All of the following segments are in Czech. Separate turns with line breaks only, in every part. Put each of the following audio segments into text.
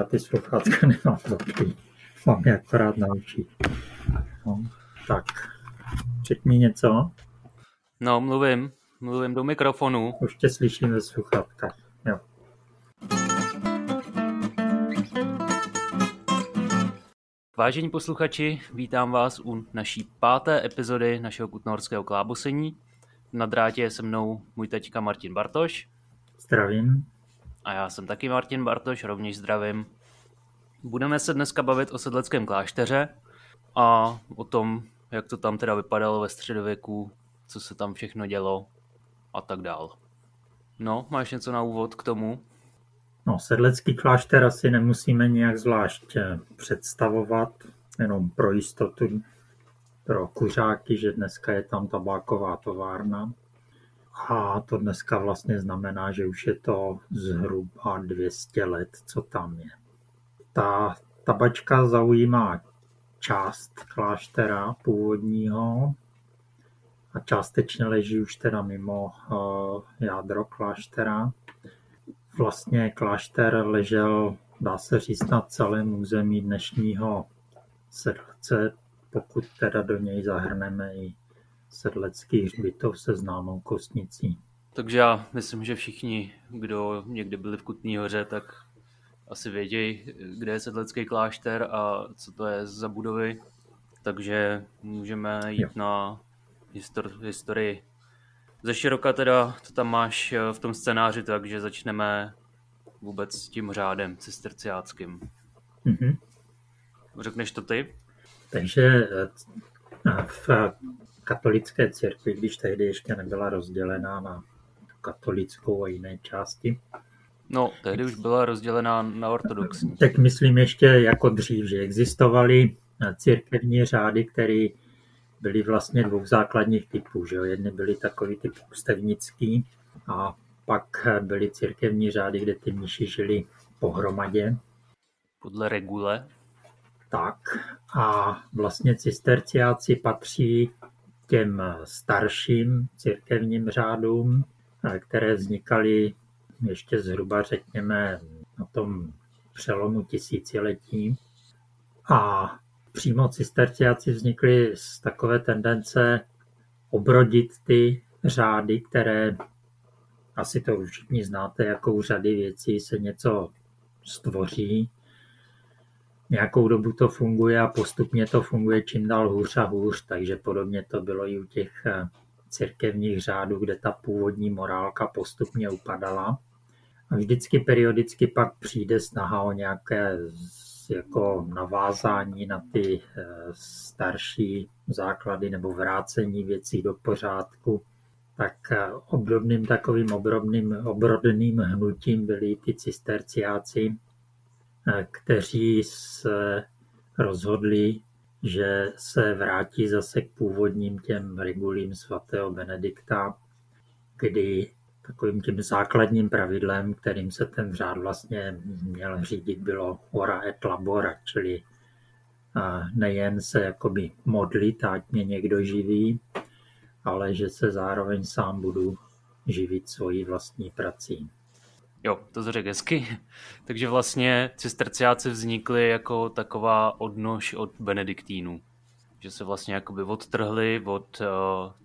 Já ty sluchátka nemám dobrý. Mám je akorát na uši. No, tak, řekni něco.
No, mluvím. Mluvím do mikrofonu.
Už tě slyším ve sluchátkách. Jo.
Vážení posluchači, vítám vás u naší páté epizody našeho kutnorského klábosení. Na drátě je se mnou můj teďka Martin Bartoš.
Zdravím.
A já jsem taky Martin Bartoš, rovněž zdravím. Budeme se dneska bavit o sedleckém klášteře a o tom, jak to tam teda vypadalo ve středověku, co se tam všechno dělo a tak dál. No, máš něco na úvod k tomu?
No, sedlecký klášter asi nemusíme nějak zvlášť eh, představovat, jenom pro jistotu pro kuřáky, že dneska je tam tabáková továrna. A to dneska vlastně znamená, že už je to zhruba 200 let, co tam je. Ta tabačka zaujímá část kláštera původního a částečně leží už teda mimo uh, jádro kláštera. Vlastně klášter ležel, dá se říct, na celém území dnešního Sedlce, pokud teda do něj zahrneme i sedlecký hřbitov se známou kostnicí.
Takže já myslím, že všichni, kdo někdy byli v Kutný hoře, tak asi vědějí, kde je sedlecký klášter a co to je za budovy. Takže můžeme jít jo. na histor- historii. Ze široka teda to tam máš v tom scénáři, takže začneme vůbec s tím řádem cisterciáckým. Mm-hmm. Řekneš to ty?
Takže eh, v katolické církvi, když tehdy ještě nebyla rozdělená na katolickou a jiné části.
No, tehdy už byla rozdělená na ortodoxní.
Tak myslím ještě jako dřív, že existovaly církevní řády, které byly vlastně dvou základních typů. Že Jedny byly takový typ ústevnický a pak byly církevní řády, kde ty mniši žili pohromadě.
Podle regule.
Tak a vlastně cisterciáci patří těm starším církevním řádům, které vznikaly ještě zhruba, řekněme, na tom přelomu tisíciletí. A přímo cisterciáci vznikly z takové tendence obrodit ty řády, které asi to všichni znáte, jako u řady věcí se něco stvoří, nějakou dobu to funguje a postupně to funguje čím dál hůř a hůř, takže podobně to bylo i u těch eh, církevních řádů, kde ta původní morálka postupně upadala. A vždycky periodicky pak přijde snaha o nějaké jako navázání na ty eh, starší základy nebo vrácení věcí do pořádku. Tak eh, obdobným takovým obrodným, obrodným hnutím byli ty cisterciáci, kteří se rozhodli, že se vrátí zase k původním těm regulím svatého Benedikta, kdy takovým tím základním pravidlem, kterým se ten řád vlastně měl řídit, bylo ora et labora, čili nejen se jakoby modlit, ať mě někdo živí, ale že se zároveň sám budu živit svojí vlastní prací.
Jo, to řekl hezky. Takže vlastně cisterciáci vznikly jako taková odnož od benediktínů. Že se vlastně jakoby odtrhli od uh,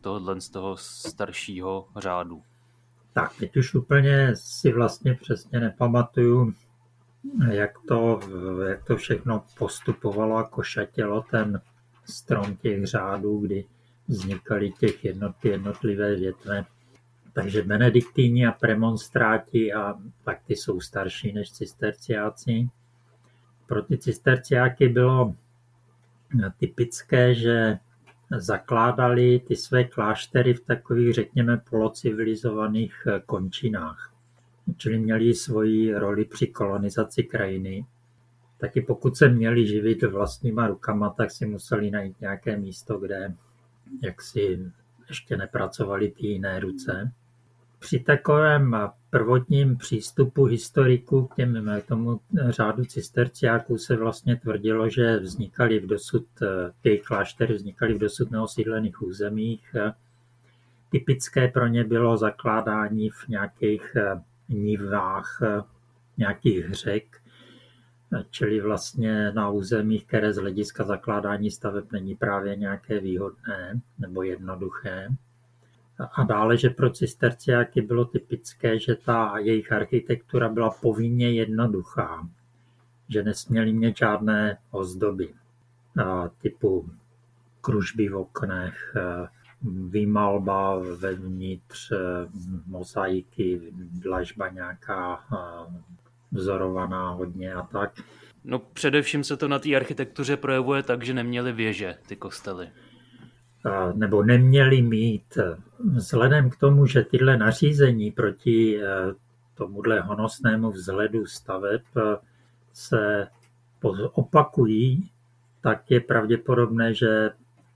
tohohle z toho staršího řádu.
Tak, teď už úplně si vlastně přesně nepamatuju, jak to, jak to všechno postupovalo a košatělo ten strom těch řádů, kdy vznikaly těch jednot, jednotlivé větve. Takže benediktíni a premonstráti a tak ty jsou starší než cisterciáci. Pro ty cisterciáky bylo typické, že zakládali ty své kláštery v takových, řekněme, polocivilizovaných končinách. Čili měli svoji roli při kolonizaci krajiny. Taky pokud se měli živit vlastníma rukama, tak si museli najít nějaké místo, kde jaksi ještě nepracovali ty jiné ruce při takovém prvotním přístupu historiků k, těm, tomu řádu cisterciáků se vlastně tvrdilo, že vznikaly v dosud, ty kláštery vznikaly v dosud neosídlených územích. Typické pro ně bylo zakládání v nějakých nivách nějakých řek, čili vlastně na územích, které z hlediska zakládání staveb není právě nějaké výhodné nebo jednoduché. A dále, že pro cisterciáky bylo typické, že ta jejich architektura byla povinně jednoduchá, že nesměli mít žádné ozdoby typu kružby v oknech, výmalba vevnitř, mozaiky, dlažba nějaká vzorovaná hodně a tak.
No především se to na té architektuře projevuje tak, že neměli věže ty kostely.
Nebo neměli mít. Vzhledem k tomu, že tyhle nařízení proti e, tomuhle honosnému vzhledu staveb e, se opakují, tak je pravděpodobné, že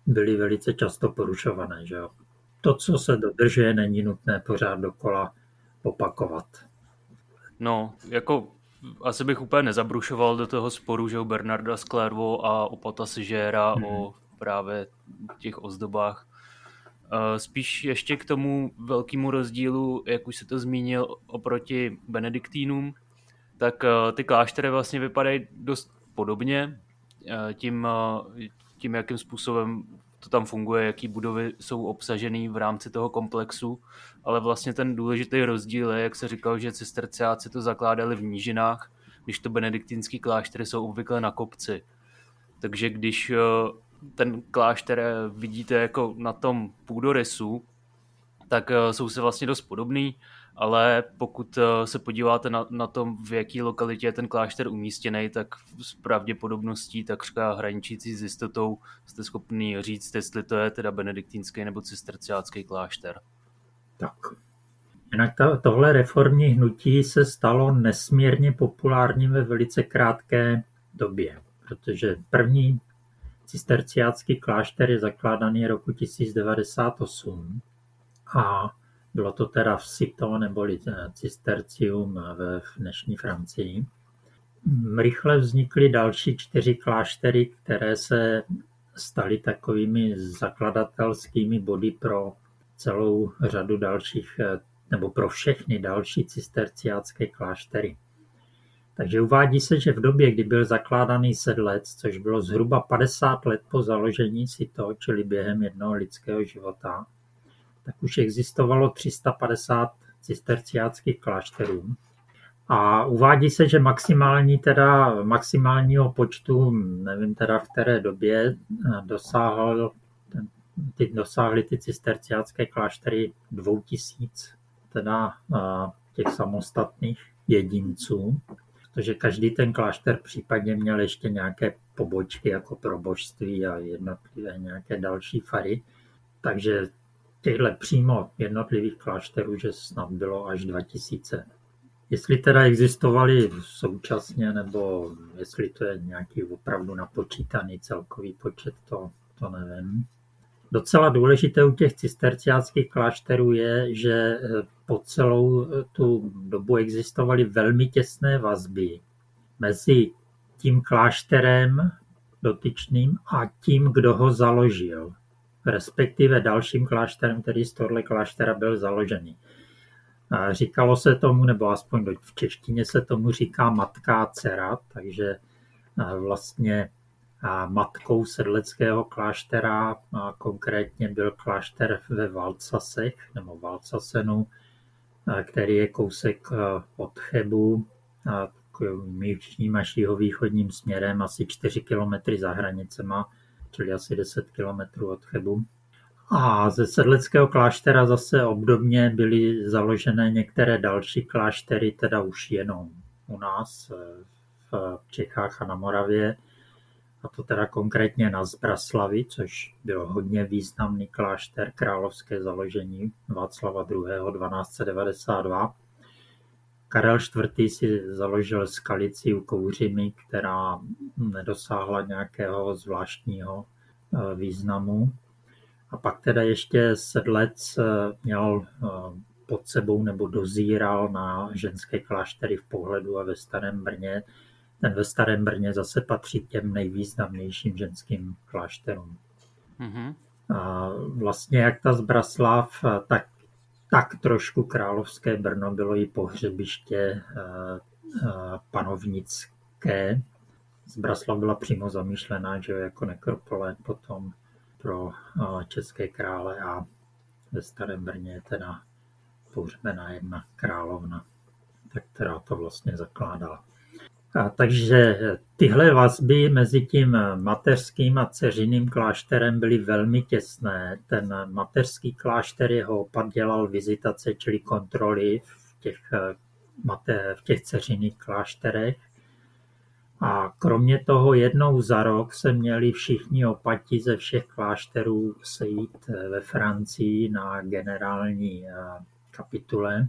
byly velice často porušované. Že jo? To, co se dodržuje, není nutné pořád dokola opakovat.
No, jako asi bych úplně nezabrušoval do toho sporu, že u Bernarda Sklervo a u Pata Sižéra mm-hmm. o právě těch ozdobách. Eh, spíš ještě k tomu velkému rozdílu, jak už se to zmínil, oproti benediktínům, tak eh, ty kláštery vlastně vypadají dost podobně eh, tím, tím, jakým způsobem to tam funguje, jaký budovy jsou obsažený v rámci toho komplexu, ale vlastně ten důležitý rozdíl je, jak se říkal, že cisterciáci to zakládali v nížinách, když to benediktínský kláštery jsou obvykle na kopci. Takže když ten klášter vidíte jako na tom půdorysu, tak eh, jsou se vlastně dost podobný, ale pokud eh, se podíváte na, na tom, v jaký lokalitě je ten klášter umístěný, tak s pravděpodobností takřka hraničící s jistotou jste schopný říct, jestli to je teda benediktínský nebo cisterciácký klášter.
Tak. Jinak to, tohle reformní hnutí se stalo nesmírně populárním ve velice krátké době, protože první cisterciácký klášter je zakládaný roku 1098 a bylo to teda v Cito neboli eh, Cistercium v dnešní Francii. Rychle vznikly další čtyři kláštery, které se staly takovými zakladatelskými body pro celou řadu dalších, eh, nebo pro všechny další cisterciácké kláštery. Takže uvádí se, že v době, kdy byl zakládaný sedlec, což bylo zhruba 50 let po založení Sito, čili během jednoho lidského života, tak už existovalo 350 cisterciáckých klášterů. A uvádí se, že maximální teda, maximálního počtu, nevím teda v které době, dosáhl, ty, dosáhly ty cisterciácké kláštery 2000, teda těch samostatných jedinců, protože každý ten klášter případně měl ještě nějaké pobočky jako probožství a jednotlivé nějaké další fary. Takže těchto přímo jednotlivých klášterů, že snad bylo až 2000. Jestli teda existovali současně, nebo jestli to je nějaký opravdu napočítaný celkový počet, to, to nevím. Docela důležité u těch cisterciáckých klášterů je, že po celou tu dobu existovaly velmi těsné vazby mezi tím klášterem dotyčným a tím, kdo ho založil respektive dalším klášterem, který z tohle kláštera byl založený. Říkalo se tomu, nebo aspoň v češtině se tomu říká matka a dcera, takže vlastně matkou sedleckého kláštera konkrétně byl klášter ve Valcasech nebo Valcasenu, který je kousek od Chebu, jižním až jihovýchodním směrem, asi 4 kilometry za hranicema čili asi 10 km od Chebu. A ze sedleckého kláštera zase obdobně byly založené některé další kláštery, teda už jenom u nás eh, v Čechách a na Moravě. A to teda konkrétně na Zbraslavi, což byl hodně významný klášter, královské založení Václava II. 1292 Karel IV. si založil skalici u Kouřimy, která nedosáhla nějakého zvláštního eh, významu. A pak teda ještě sedlec eh, měl eh, pod sebou nebo dozíral na ženské kláštery v pohledu a ve Starém Brně. Ten ve Starém Brně zase patří těm nejvýznamnějším ženským klášterům. Mm-hmm. A vlastně jak ta Zbraslav, tak tak trošku Královské Brno bylo i pohřebiště eh, eh, panovnické. Zbraslav byla přímo zamýšlená že jako nekropole potom pro české krále a ve Starém Brně je teda pohřbená jedna královna, tak která to vlastně zakládala. A takže tyhle vazby mezi tím mateřským a dceřiným klášterem byly velmi těsné. Ten mateřský klášter jeho opat dělal vizitace, čili kontroly v těch, v těch dceřiných klášterech. A kromě toho jednou za rok se měli všichni opati ze všech klášterů sejít ve Francii na generální kapitule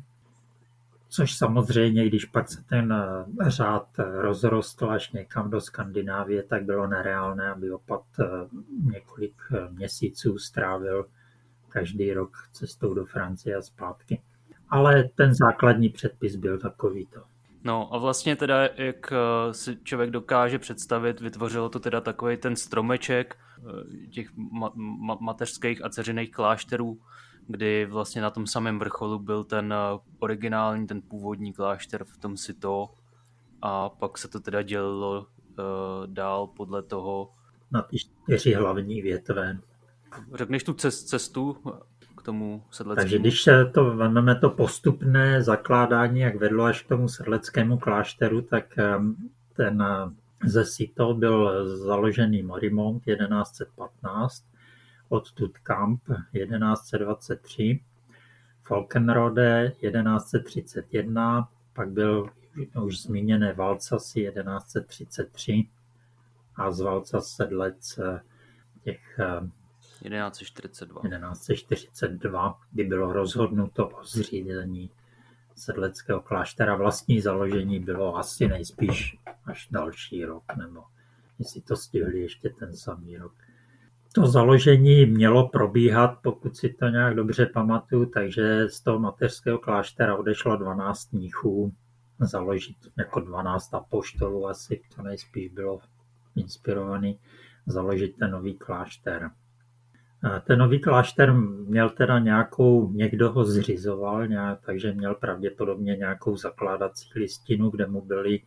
což samozřejmě, když pak se ten eh, řád eh, rozrostl až někam do Skandinávie, tak bylo nereálné, aby opat eh, několik měsíců strávil každý rok cestou do Francie a zpátky. Ale ten základní předpis byl takovýto.
No a vlastně teda, jak si člověk dokáže představit, vytvořilo to teda takový ten stromeček těch ma- ma- mateřských a dceřiných klášterů, kdy vlastně na tom samém vrcholu byl ten eh, originální, ten původní klášter v tom Sito a pak se to teda dělilo uh, dál podle toho.
Na ty čtyři hlavní větve.
Řekneš tu cestu k tomu sedleckému?
Takže když se to vezmeme to postupné zakládání, jak vedlo až k tomu sedleckému klášteru, tak ehm, ten eh, ze Sito byl založený Morimont 1115 odtud Kamp 1123, Falkenrode 1131, pak byl už zmíněné Valcasy 1133 a z Valcas sedlec eh, těch
1142.
Eh, 1142, kdy bylo rozhodnuto o zřízení sedleckého kláštera. Vlastní založení bylo asi nejspíš až další rok, nebo jestli to stihli ještě ten samý rok. To založení mělo probíhat, pokud si to nějak dobře pamatuju, takže z toho mateřského kláštera odešlo 12 mnichů založit jako 12 apoštolů, asi to nejspíš bylo inspirovaný založit ten nový klášter. Ten nový klášter měl teda nějakou, někdo ho zřizoval, nějak, takže měl pravděpodobně nějakou zakládací listinu, kde mu byly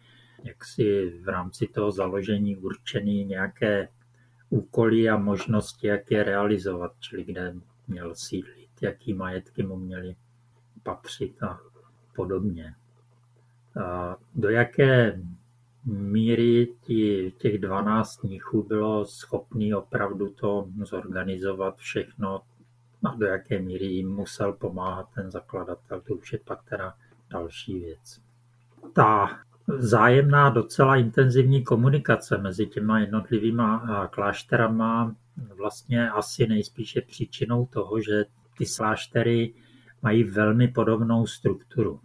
jaksi v rámci toho založení určeny nějaké úkoly a možnosti, jak je realizovat, čili kde měl sídlit, jaký majetky mu měly patřit a podobně. A do jaké míry těch 12 mnichů bylo schopný opravdu to zorganizovat všechno a do jaké míry jim musel pomáhat ten zakladatel, to už je pak teda další věc. Ta vzájemná docela intenzivní komunikace mezi těma jednotlivýma klášterama vlastně asi nejspíše příčinou toho, že ty kláštery mají velmi podobnou strukturu.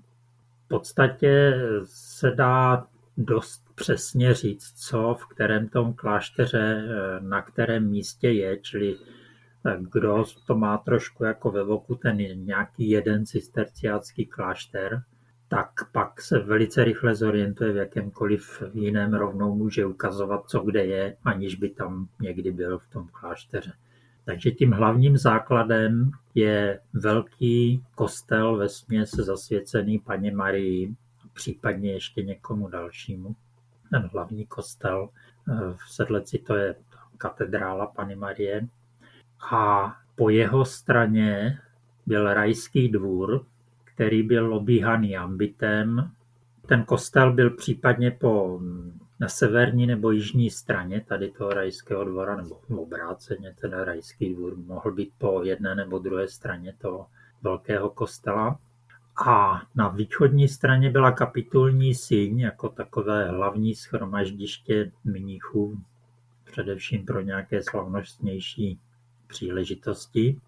V podstatě se dá dost přesně říct, co v kterém tom klášteře, na kterém místě je, čili kdo to má trošku jako ve voku ten nějaký jeden cisterciácký klášter, tak pak se velice rychle zorientuje v jakémkoliv jiném rovnou může ukazovat, co kde je, aniž by tam někdy byl v tom klášteře. Takže tím hlavním základem je velký kostel ve směs zasvěcený paně Marii, případně ještě někomu dalšímu. Ten hlavní kostel eh, v Sedleci to je katedrála Pany Marie. A po jeho straně byl rajský dvůr, který byl obíhaný ambitem. Ten kostel byl případně po, na severní nebo jižní straně tady toho rajského dvora, nebo obráceně teda rajský dvůr mohl být po jedné nebo druhé straně toho velkého kostela. A na východní straně byla kapitulní síň jako takové hlavní schromaždiště mnichů, především pro nějaké slavnostnější příležitosti.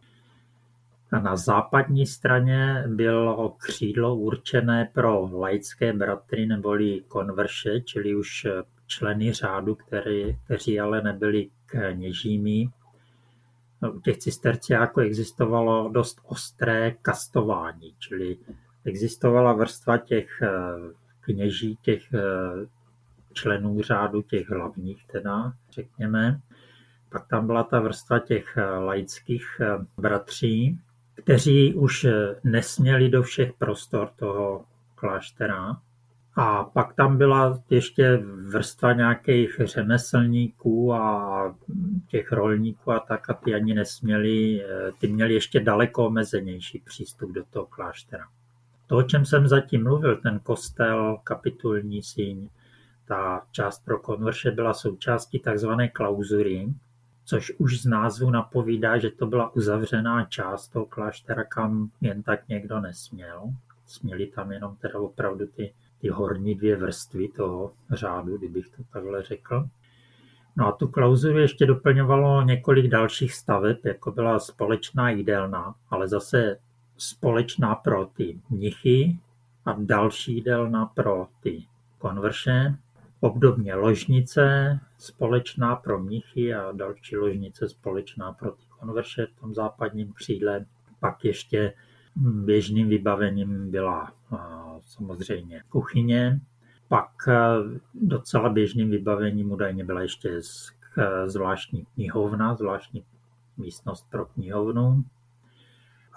Na západní straně bylo křídlo určené pro laické bratry neboli konverše, čili už členy řádu, který, kteří ale nebyli kněžími. U těch cisterciáků existovalo dost ostré kastování, čili existovala vrstva těch eh, kněží, těch eh, členů řádu, těch hlavních teda, řekněme. Pak tam byla ta vrstva těch eh, laických bratří, kteří už nesměli do všech prostor toho kláštera, A pak tam byla ještě vrstva nějakých řemeslníků a těch rolníků a tak a ty ani nesměli, ty měli ještě daleko omezenější přístup do toho kláštera. To, o čem jsem zatím mluvil, ten kostel, kapitulní síň, ta část pro konverše byla součástí takzvané klauzury, což už z názvu napovídá, že to byla uzavřená část toho kláštera, kam jen tak někdo nesměl. Směli tam jenom teda opravdu ty, ty horní dvě vrstvy toho řádu, kdybych to takhle řekl. No a tu klauzuru ještě doplňovalo několik dalších staveb, jako byla společná jídelna, ale zase společná pro ty mnichy a další jídelna pro ty konverše Obdobně ložnice společná pro mnichy a další ložnice společná pro ty konverše v tom západním křídle. Pak ještě běžným vybavením byla samozřejmě kuchyně. Pak docela běžným vybavením údajně byla ještě zvláštní knihovna, zvláštní místnost pro knihovnu.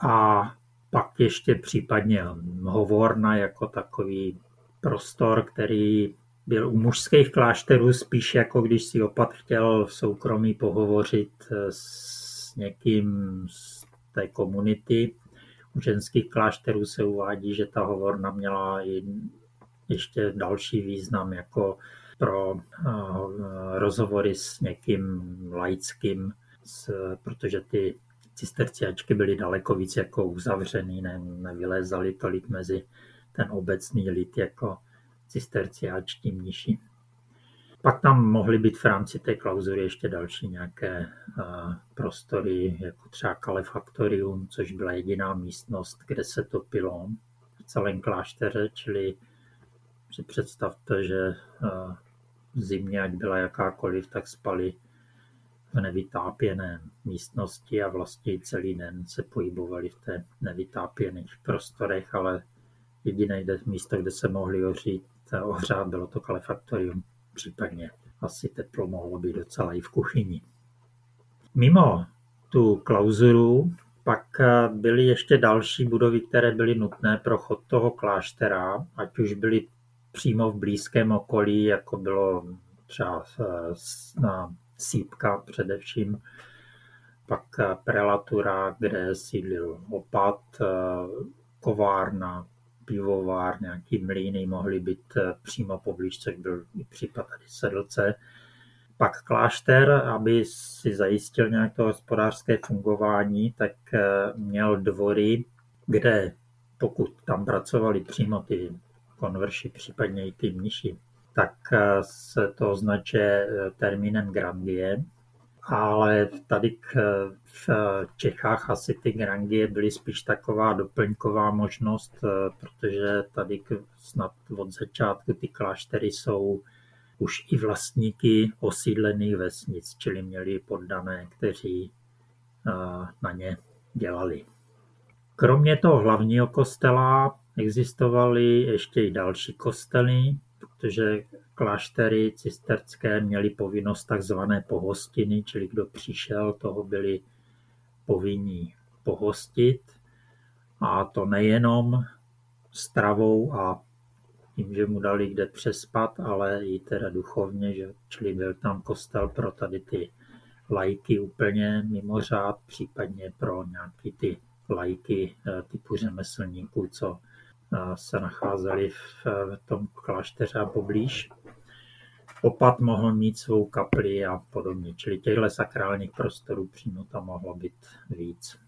A pak ještě případně hovorna jako takový prostor, který byl u mužských klášterů spíš jako když si opat chtěl v soukromí pohovořit eh, s někým z té komunity. U ženských klášterů se uvádí, že ta hovorna měla i ještě další význam jako pro eh, rozhovory s někým laickým, protože ty cisterciačky byly daleko víc jako uzavřený, ne, nevylézaly tolik mezi ten obecný lid jako cisterciáčtí mniši. Pak tam mohly být v rámci té klauzury ještě další nějaké prostory, jako třeba kalefaktorium, což byla jediná místnost, kde se topilo v celém klášteře, čili si představte, že v zimě, ať byla jakákoliv, tak spali v nevytápěné místnosti a vlastně celý den se pohybovali v té nevytápěných prostorech, ale jediné místo, kde se mohli ohřít, ohřát, bylo to kalefaktorium, případně asi teplo mohlo být docela i v kuchyni. Mimo tu klauzuru pak byly ještě další budovy, které byly nutné pro chod toho kláštera, ať už byly přímo v blízkém okolí, jako bylo třeba na Sípka především, pak prelatura, kde sídlil opat, kovárna, pivovár, nějaký mlýny mohly být eh, přímo poblíž, což byl i případ tady Sedlce. Pak klášter, aby si zajistil nějaké hospodářské fungování, tak eh, měl dvory, kde pokud tam pracovali přímo ty konverši, případně i ty mniši, tak eh, se to označuje termínem grandie ale tady v Čechách asi ty grangie byly spíš taková doplňková možnost, eh, protože tady snad od začátku ty kláštery jsou už i vlastníky osídlených vesnic, čili měli poddané, kteří eh, na ně dělali. Kromě toho hlavního kostela existovaly ještě i další kostely, protože kláštery cistercké měly povinnost takzvané pohostiny, čili kdo přišel, toho byli povinní pohostit. A to nejenom stravou a tím, že mu dali kde přespat, ale i teda duchovně, že, čili byl tam kostel pro tady ty lajky úplně mimořád, případně pro nějaký ty lajky eh, typu řemeslníků, co se nacházeli v tom klášteře a poblíž. Opat mohl mít svou kapli a podobně, čili těchto sakrálních prostorů přímo tam mohlo být víc.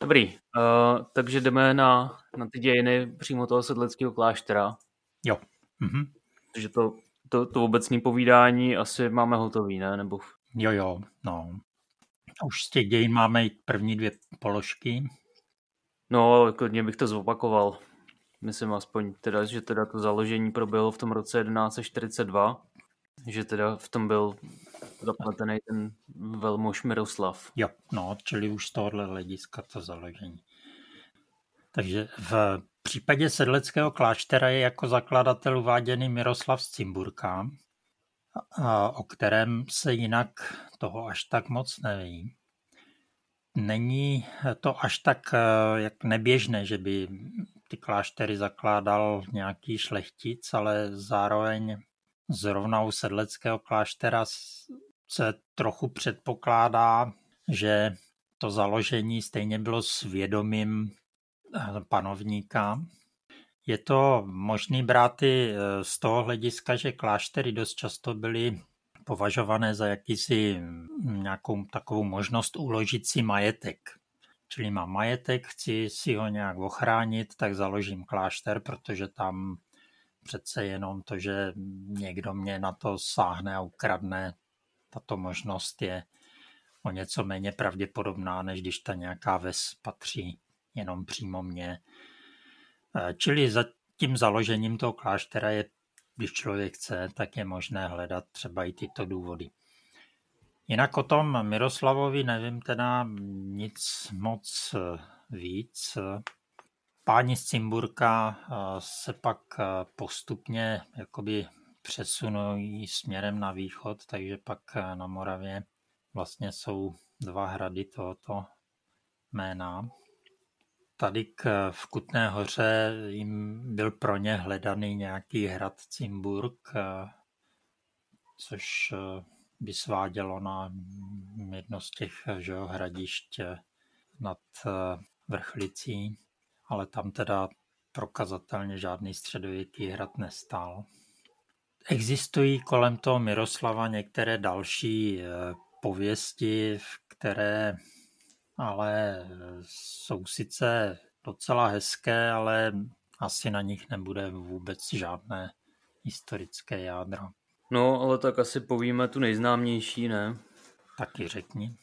Dobrý, uh, takže jdeme na, na ty dějiny přímo toho sedleckého kláštera.
Jo. Mhm.
Takže to, to, to obecné povídání asi máme hotový, ne? Nebo...
Jo, jo, no. Už z těch dějin máme i první dvě položky.
No, klidně bych to zopakoval. Myslím aspoň teda, že teda to založení proběhlo v tom roce 1142, že teda v tom byl zapletený ten velmož Miroslav.
Jo, no, čili už z tohohle hlediska to založení. Takže v případě sedleckého kláštera je jako zakladatel uváděný Miroslav z Cimburka, o kterém se jinak toho až tak moc neví. Není to až tak jak neběžné, že by ty kláštery zakládal nějaký šlechtic, ale zároveň zrovna u sedleckého kláštera se trochu předpokládá, že to založení stejně bylo svědomím eh, panovníka. Je to možný brát i eh, z toho hlediska, že kláštery dost často byly považované za jakýsi hm, nějakou takovou možnost uložit si majetek. Čili mám majetek, chci si ho nějak ochránit, tak založím klášter, protože tam přece jenom to, že někdo mě na to sáhne a ukradne, tato možnost je o něco méně pravděpodobná, než když ta nějaká ves patří jenom přímo mně. E, čili za tím založením toho kláštera je, když člověk chce, tak je možné hledat třeba i tyto důvody. Jinak o tom Miroslavovi nevím teda nic moc e, víc. Páni z Cimburka e, se pak postupně jakoby přesunují směrem na východ, takže pak na Moravě vlastně jsou dva hrady tohoto jména. Tady k, v Kutné hoře jim byl pro ně hledaný nějaký hrad Cimburg, což eh, by svádělo na jedno z těch že jo, hradišť nad eh, Vrchlicí, ale tam teda prokazatelně žádný středověký hrad nestál. Existují kolem toho Miroslava některé další eh, pověsti, které ale jsou sice docela hezké, ale asi na nich nebude vůbec žádné historické jádro.
No, ale tak asi povíme tu nejznámější, ne?
Taky řekni.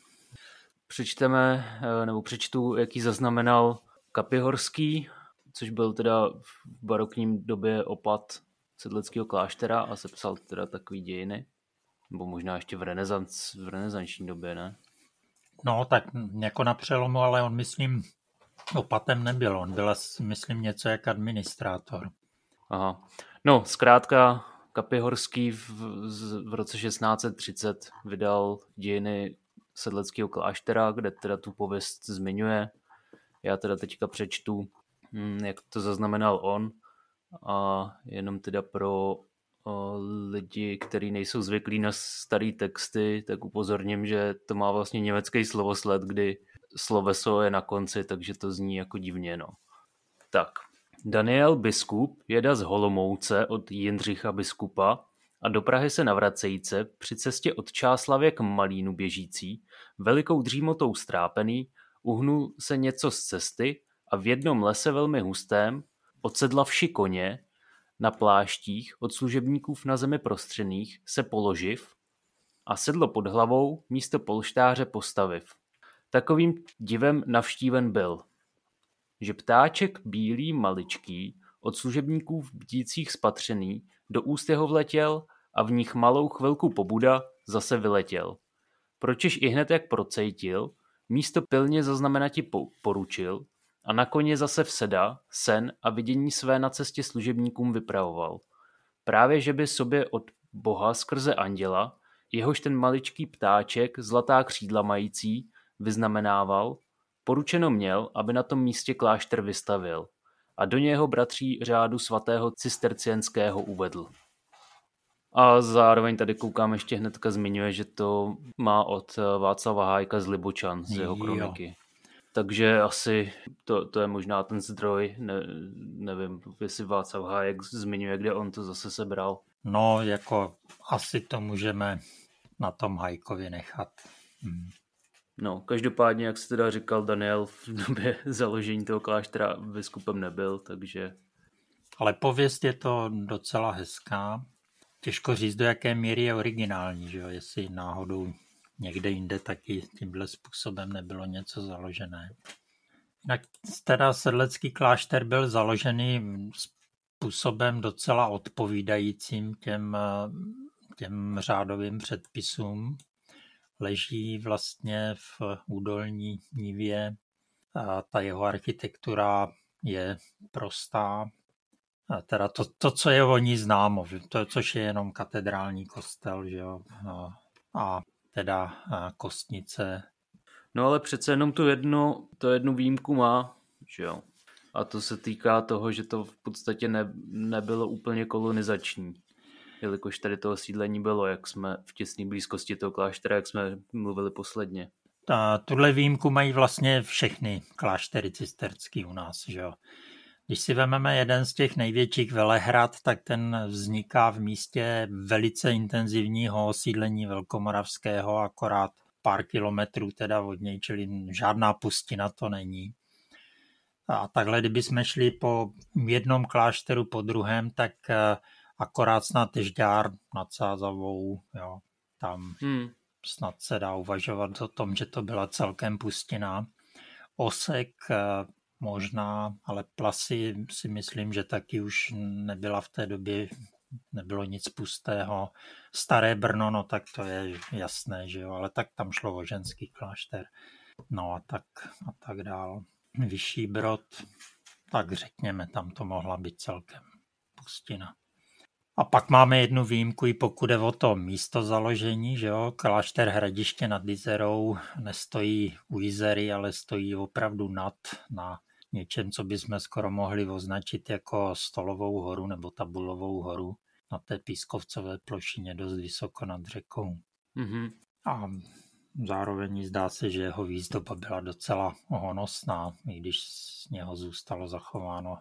Přečteme, eh, nebo přečtu, jaký zaznamenal Kapihorský, což byl teda v barokním době opat sedleckého kláštera a sepsal teda takový dějiny. Nebo možná ještě v, renesanc, v renesanční době, ne?
No, tak jako na přelomu, ale on, myslím, opatem nebyl. On byl, myslím, něco jak administrátor.
Aha. No, zkrátka Kapihorský v, v roce 1630 vydal dějiny sedleckého kláštera, kde teda tu pověst zmiňuje. Já teda teďka přečtu, hm, jak to zaznamenal on a jenom teda pro lidi, kteří nejsou zvyklí na staré texty, tak upozorním, že to má vlastně německý slovosled, kdy sloveso je na konci, takže to zní jako divně. No. Tak, Daniel Biskup jeda z Holomouce od Jindřicha Biskupa a do Prahy se navracejíce při cestě od Čáslavě k Malínu běžící, velikou dřímotou strápený, uhnul se něco z cesty a v jednom lese velmi hustém odsedla vši koně na pláštích od služebníků na zemi prostřených se položiv a sedlo pod hlavou místo polštáře postaviv. Takovým divem navštíven byl, že ptáček bílý maličký od služebníků v bdících spatřený do úst jeho vletěl a v nich malou chvilku pobuda zase vyletěl. Pročež i hned jak procejtil, místo pilně zaznamenati poručil, a na koně zase vseda, sen a vidění své na cestě služebníkům vypravoval. Právě že by sobě od boha skrze anděla, jehož ten maličký ptáček, zlatá křídla mající, vyznamenával, poručeno měl, aby na tom místě klášter vystavil a do něho bratří řádu svatého cistercienského uvedl. A zároveň tady koukám ještě hnedka zmiňuje, že to má od Václava Hájka z Libočan, z jeho kroniky. Jo. Takže asi to, to je možná ten zdroj, ne, nevím, jestli Václav Hájek zmiňuje, kde on to zase sebral.
No, jako asi to můžeme na tom Hajkovi nechat. Hmm.
No, každopádně, jak se teda říkal Daniel, v době založení toho kláštera biskupem nebyl, takže...
Ale pověst je to docela hezká. Těžko říct, do jaké míry je originální, že jo? jestli náhodou někde jinde taky tímhle způsobem nebylo něco založené. Jinak teda sedlecký klášter byl založený způsobem docela odpovídajícím těm, těm řádovým předpisům. Leží vlastně v údolní nivě. A ta jeho architektura je prostá. A teda to, to, co je o ní známo, to, což je jenom katedrální kostel, že jo? A teda kostnice.
No ale přece jenom tu jednu, to jednu výjimku má, že jo. A to se týká toho, že to v podstatě ne, nebylo úplně kolonizační. Jelikož tady to osídlení bylo, jak jsme v těsné blízkosti toho kláštera, jak jsme mluvili posledně.
A tuhle výjimku mají vlastně všechny kláštery cisterský u nás. Že jo? Když si vezmeme jeden z těch největších velehrad, tak ten vzniká v místě velice intenzivního osídlení velkomoravského, akorát pár kilometrů teda od něj, čili žádná pustina to není. A takhle, kdyby jsme šli po jednom klášteru po druhém, tak eh, akorát snad Žďár nad Sázavou, jo, tam hmm. snad se dá uvažovat o tom, že to byla celkem pustina. Osek eh, možná, ale Plasy si myslím, že taky už nebyla v té době, nebylo nic pustého. Staré Brno, no tak to je jasné, že jo, ale tak tam šlo o ženský klášter. No a tak, a tak dál. Vyšší Brod, tak řekněme, tam to mohla být celkem pustina. A pak máme jednu výjimku, i pokud je o to místo založení, že jo, klášter Hradiště nad Izerou nestojí u Izery, ale stojí opravdu nad, na něčem, co bychom skoro mohli označit jako stolovou horu nebo tabulovou horu na té pískovcové plošině dost vysoko nad řekou. Mm-hmm. A zároveň zdá se, že jeho výzdoba byla docela honosná, i když z něho zůstalo zachováno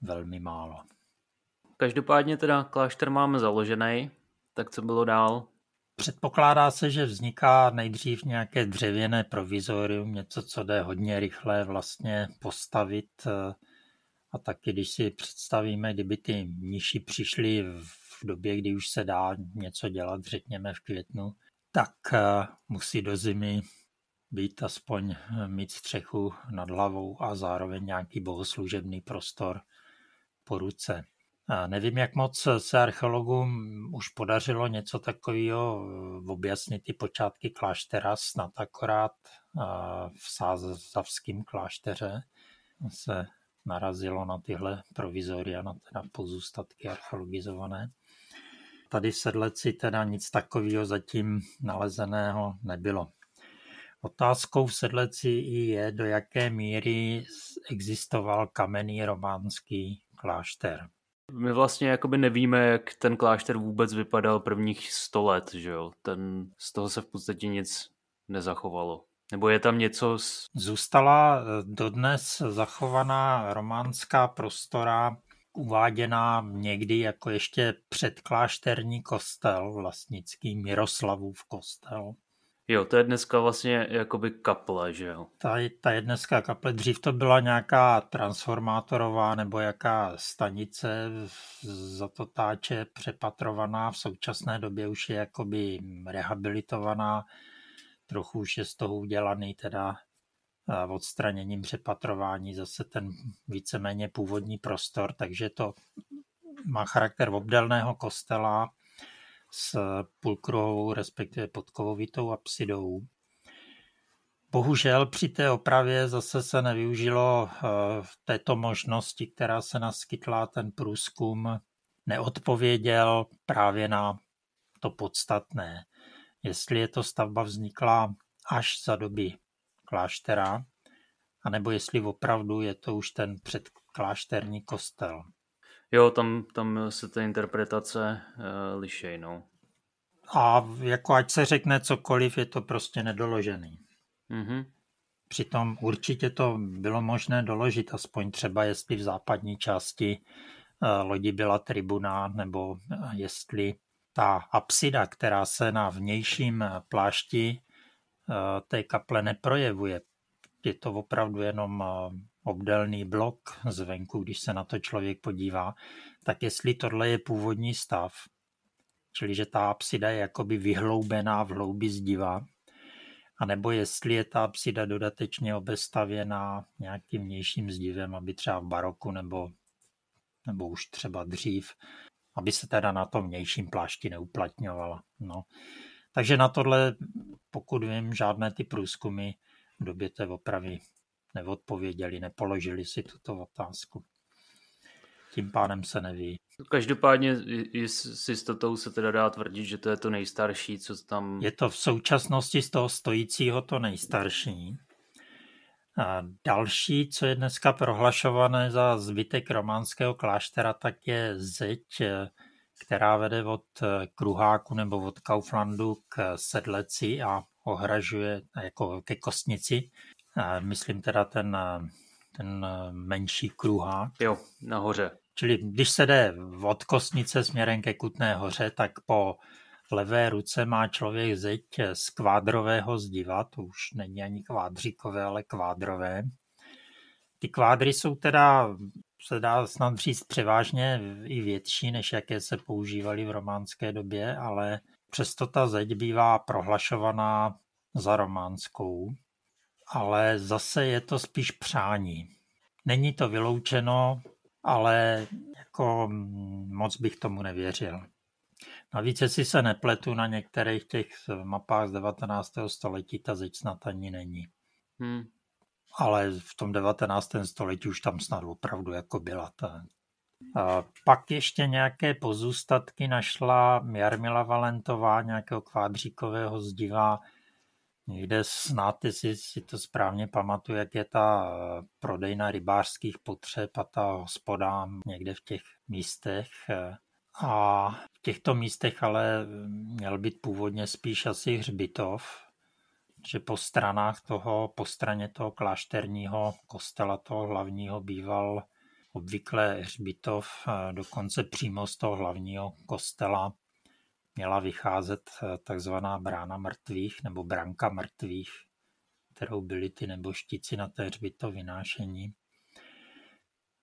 velmi málo.
Každopádně teda klášter máme založený, tak co bylo dál?
Předpokládá se, že vzniká nejdřív nějaké dřevěné provizorium, něco, co jde hodně rychle vlastně postavit. A taky, když si představíme, kdyby ty mniši přišli v době, kdy už se dá něco dělat, řekněme v květnu, tak eh, musí do zimy být aspoň eh, mít střechu nad hlavou a zároveň nějaký bohoslužebný prostor po ruce. Nevím, jak moc se archeologům už podařilo něco takového eh, objasnit ty počátky kláštera, snad akorát v Sázavském klášteře se narazilo na tyhle provizoria, na teda pozůstatky archeologizované. Tady v Sedleci teda nic takového zatím nalezeného nebylo. Otázkou v Sedleci je, do jaké míry existoval kamenný románský klášter.
My vlastně jakoby nevíme, jak ten klášter vůbec vypadal prvních sto let, že jo? Ten, z toho se v podstatě nic nezachovalo. Nebo je tam něco... Z...
Zůstala eh, dodnes zachovaná románská prostora, uváděná někdy jako ještě předklášterní kostel, vlastnický Miroslavův kostel.
Jo, to je dneska vlastně jakoby kaple, že jo?
Ta, ta je dneska kaple. Dřív to byla nějaká transformátorová nebo jaká stanice za to táče přepatrovaná. V současné době už je jakoby rehabilitovaná. Trochu už je z toho udělaný teda odstraněním přepatrování zase ten víceméně původní prostor, takže to má charakter obdelného kostela, s půlkruhovou, respektive podkovovitou apsidou. Bohužel při té opravě zase se nevyužilo eh, této možnosti, která se naskytla, ten průzkum neodpověděl právě na to podstatné. Jestli je to stavba vznikla až za doby kláštera, anebo jestli opravdu je to už ten předklášterní kostel.
Jo, tam, tam se ty interpretace uh, lišej, no.
A jako ať se řekne cokoliv, je to prostě nedoložený. Mm-hmm. Přitom určitě to bylo možné doložit, aspoň třeba jestli v západní části uh, lodi byla tribuna, nebo uh, jestli ta apsida, která se na vnějším plášti té kaple neprojevuje. Je to opravdu jenom obdelný blok zvenku, když se na to člověk podívá, tak jestli tohle je původní stav, čili že ta apsida je jakoby vyhloubená v hloubi zdiva, anebo jestli je ta apsida dodatečně obestavěná nějakým vnějším zdivem, aby třeba v baroku nebo, nebo už třeba dřív, aby se teda na tom vnějším plášti neuplatňovala. No. Takže na tohle, pokud vím, žádné ty průzkumy v době té opravy neodpověděli, nepoložili si tuto otázku. Tím pádem se neví.
Každopádně s jistotou se teda dá tvrdit, že to je to nejstarší, co tam...
Je to v současnosti z toho stojícího to nejstarší. A další, co je dneska prohlašované za zbytek románského kláštera, tak je zeď, která vede od Kruháku nebo od Kauflandu k Sedleci a ohražuje jako ke Kostnici. Myslím teda ten, ten menší kruhák.
Jo, nahoře.
Čili když se jde od Kostnice směrem ke Kutné hoře, tak po levé ruce má člověk zeď z kvádrového zdiva, to už není ani kvádříkové, ale kvádrové. Ty kvádry jsou teda, se dá snad říct, převážně i větší, než jaké se používaly v románské době, ale přesto ta zeď bývá prohlašovaná za románskou, ale zase je to spíš přání. Není to vyloučeno, ale jako moc bych tomu nevěřil. Navíc, jestli se nepletu na některých těch mapách z 19. století, ta zeď snad ani není. Hmm. Ale v tom 19. století už tam snad opravdu jako byla ta. A pak ještě nějaké pozůstatky našla Jarmila Valentová, nějakého kvádříkového zdiva. Někde snad, jestli si to správně pamatuju, jak je ta prodejna rybářských potřeb a ta hospoda někde v těch místech. A v těchto místech ale měl být původně spíš asi hřbitov, že po stranách toho, po straně toho klášterního kostela, toho hlavního, býval obvykle hřbitov, dokonce přímo z toho hlavního kostela měla vycházet eh, takzvaná brána mrtvých nebo branka mrtvých, kterou byli ty neboštíci na té hřbito vynášení.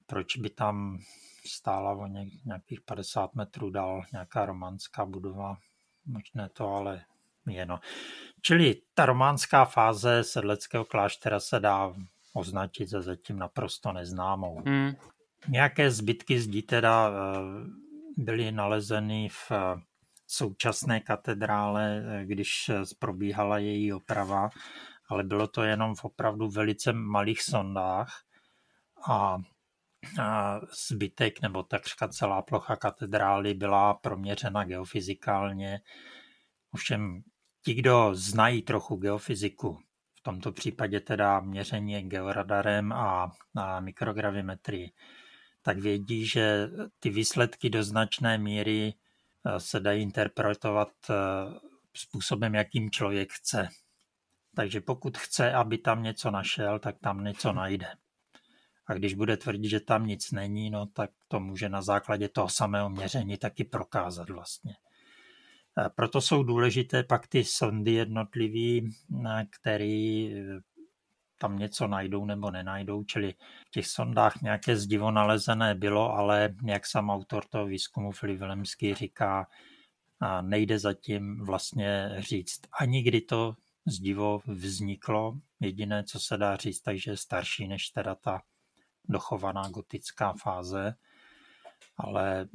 Proč by tam stála o nějakých 50 metrů dál nějaká románská budova? Možné to, ale jeno. Čili ta románská fáze sedleckého kláštera se dá označit za zatím naprosto neznámou. Hmm. Nějaké zbytky zdí teda eh, byly nalezeny v eh, současné katedrále, když probíhala její oprava, ale bylo to jenom v opravdu velice malých sondách a zbytek nebo takřka celá plocha katedrály byla proměřena geofyzikálně. Ovšem ti, kdo znají trochu geofyziku, v tomto případě teda měření georadarem a, a mikrogravimetrii, tak vědí, že ty výsledky do značné míry eh, se dají interpretovat eh, způsobem, jakým člověk chce. Takže pokud chce, aby tam něco našel, tak tam něco najde. A když bude tvrdit, že tam nic není, no tak to může na základě toho samého měření taky prokázat vlastně. Proto jsou důležité pak ty sondy jednotlivý, který e, tam něco najdou nebo nenajdou, čili v těch sondách nějaké zdivo nalezené bylo, ale jak sám autor toho výzkumu Filip Vilemský říká, nejde zatím vlastně říct ani kdy to zdivo vzniklo. Jediné, co se dá říct, takže je starší než teda ta dochovaná gotická fáze, ale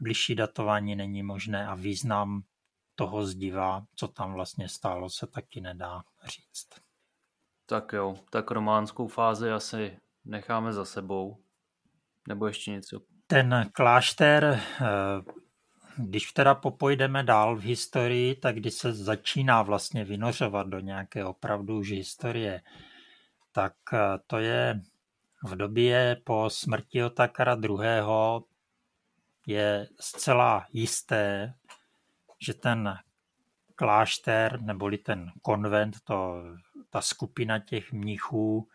bližší datování není možné a význam toho zdiva, co tam vlastně stálo, se taky nedá říct.
Tak jo, tak románskou fázi asi necháme za sebou. Nebo ještě něco?
Ten klášter, eh, když teda popojdeme dál v historii, tak když se začíná vlastně vynořovat do nějaké opravdu už historie, tak eh, to je v době po smrti Otakara II. je zcela jisté, že ten klášter neboli ten konvent, to, ta skupina těch mnichů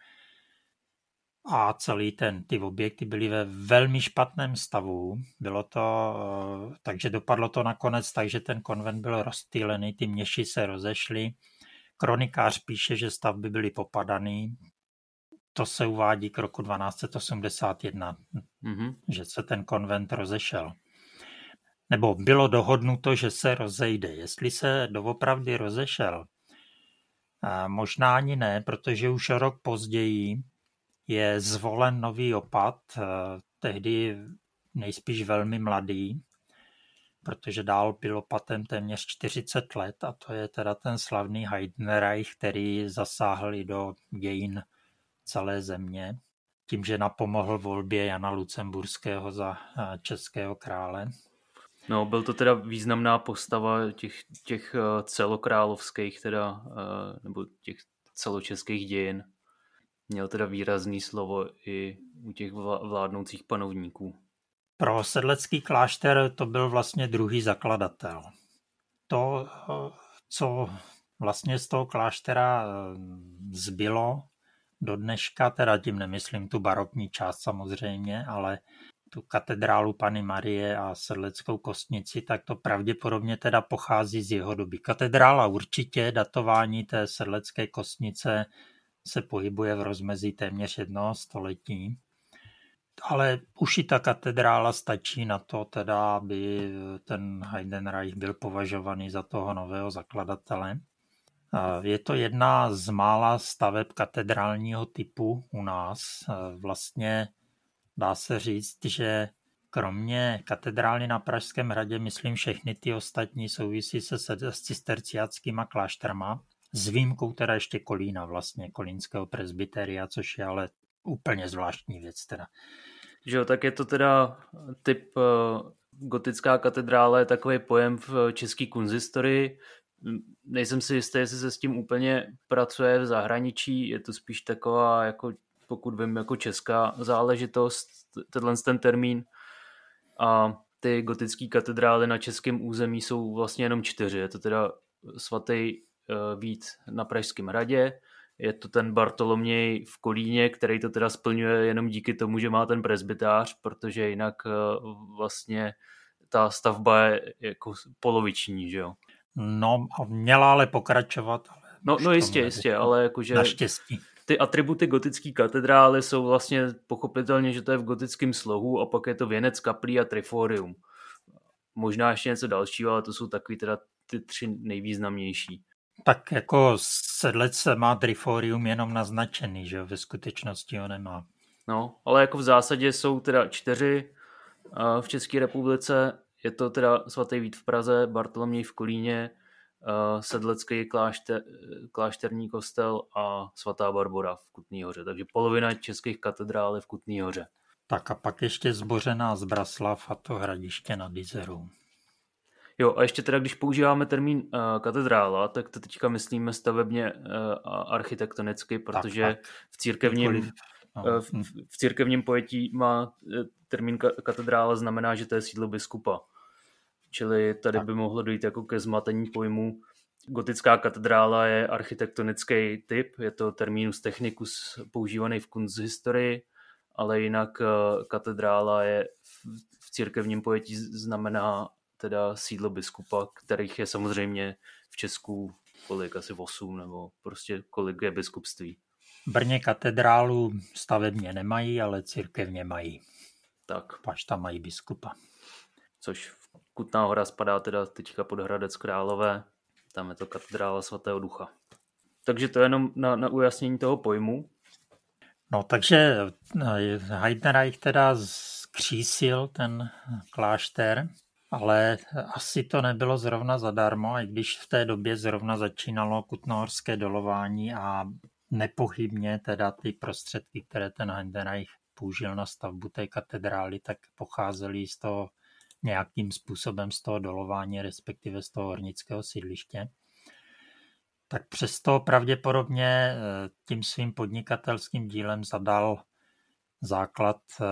a celý ten, ty objekty byly ve velmi špatném stavu. Bylo to, takže dopadlo to nakonec tak, že ten konvent byl rozstýlený, ty měši se rozešly. Kronikář píše, že stavby byly popadaný, to se uvádí k roku 1281, mm-hmm. že se ten konvent rozešel. Nebo bylo dohodnuto, že se rozejde. Jestli se doopravdy rozešel, možná ani ne, protože už rok později je zvolen nový opat, tehdy nejspíš velmi mladý, protože dál byl opatem téměř 40 let a to je teda ten slavný Heidenreich, který zasáhl i do dějin celé země, tím, že napomohl volbě Jana Lucemburského za eh, českého krále.
No, byl to teda významná postava těch, těch eh, celokrálovských teda, eh, nebo těch celočeských dějin. měl teda výrazný slovo i u těch vládnoucích panovníků.
Pro sedlecký klášter to byl vlastně druhý zakladatel. To, co vlastně z toho kláštera eh, zbylo do dneška, teda tím nemyslím tu barokní část samozřejmě, ale tu katedrálu Pany Marie a sedleckou kostnici, tak to pravděpodobně teda pochází z jeho doby. Katedrála určitě, datování té sedlecké kostnice se pohybuje v rozmezí téměř jednoho století. Ale už i ta katedrála stačí na to, teda, aby ten Heidenreich byl považovaný za toho nového zakladatele. Je to jedna z mála staveb katedrálního typu u nás. Vlastně dá se říct, že kromě katedrály na Pražském hradě, myslím, všechny ty ostatní souvisí se s cisterciáckýma klášterma, s výjimkou teda ještě Kolína vlastně, kolínského presbyteria, což je ale úplně zvláštní věc teda.
Jo, tak je to teda typ uh, gotická katedrála, je takový pojem v české kunzistorii. Nejsem si jistý, jestli se s tím úplně pracuje v zahraničí, je to spíš taková jako pokud vím, jako česká záležitost, tenhle ten termín. A ty gotické katedrály na českém území jsou vlastně jenom čtyři. Je to teda svatý uh, Vít na Pražském hradě, je to ten Bartoloměj v Kolíně, který to teda splňuje jenom díky tomu, že má ten presbytář, protože jinak uh, vlastně ta stavba je jako poloviční, že jo?
No, měla ale pokračovat. Ale
no, no jistě, jistě, ale jakože...
Naštěstí
ty atributy gotické katedrály jsou vlastně pochopitelně, že to je v gotickém slohu a pak je to věnec kaplí a triforium. Možná ještě něco dalšího, ale to jsou takový teda ty tři nejvýznamnější.
Tak jako sedlec má triforium jenom naznačený, že ve skutečnosti ho nemá.
No, ale jako v zásadě jsou teda čtyři v České republice. Je to teda svatý Vít v Praze, Bartoloměj v Kolíně, sedlecký klášter, klášterní kostel a svatá Barbora v Kutný hoře. Takže polovina českých katedrál je v Kutný hoře.
Tak a pak ještě zbořená z Braslav a to hradiště nad Izerou.
Jo, a ještě teda, když používáme termín uh, katedrála, tak to teďka myslíme stavebně uh, architektonicky, protože tak, tak. v církevním no. v, v církevním pojetí má termín katedrála znamená, že to je sídlo biskupa. Čili tady by mohlo dojít jako ke zmatení pojmu. Gotická katedrála je architektonický typ, je to terminus technicus používaný v kunsthistorii, ale jinak eh, katedrála je v církevním pojetí znamená teda sídlo biskupa, kterých je samozřejmě v Česku kolik, asi 8 nebo prostě kolik je biskupství.
Brně katedrálu stavebně nemají, ale církevně mají.
Tak.
Paž tam mají biskupa.
Což v Kutná hora spadá teda teďka pod Hradec Králové, tam je to katedrála svatého ducha. Takže to je jenom na, na ujasnění toho pojmu.
No takže eh, Heidenreich teda zkřísil ten klášter, ale asi to nebylo zrovna zadarmo, i když v té době zrovna začínalo kutnohorské dolování a nepochybně teda ty prostředky, které ten Heidenreich použil na stavbu té katedrály, tak pocházely z toho nějakým způsobem z toho dolování, respektive z toho hornického sídliště, tak přesto pravděpodobně eh, tím svým podnikatelským dílem zadal základ eh,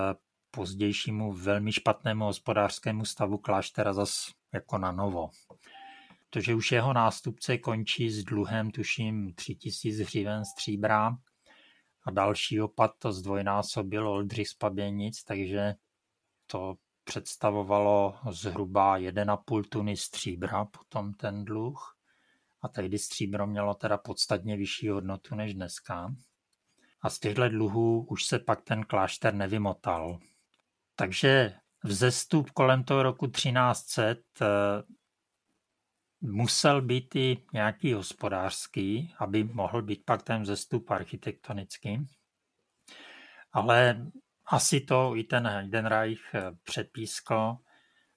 pozdějšímu velmi špatnému hospodářskému stavu kláštera zas jako na novo. Protože už jeho nástupce končí s dluhem, tuším, 3000 hřiven stříbra a další opad to zdvojnásobil Oldřich z Paběnic, takže to představovalo zhruba 1,5 tuny stříbra, potom ten dluh. A tehdy stříbro mělo teda podstatně vyšší hodnotu než dneska. A z těchto dluhů už se pak ten klášter nevymotal. Takže vzestup kolem toho roku 1300 eh, musel být i nějaký hospodářský, aby mohl být pak ten vzestup architektonický. Ale asi to i ten Heidenreich eh, přepískl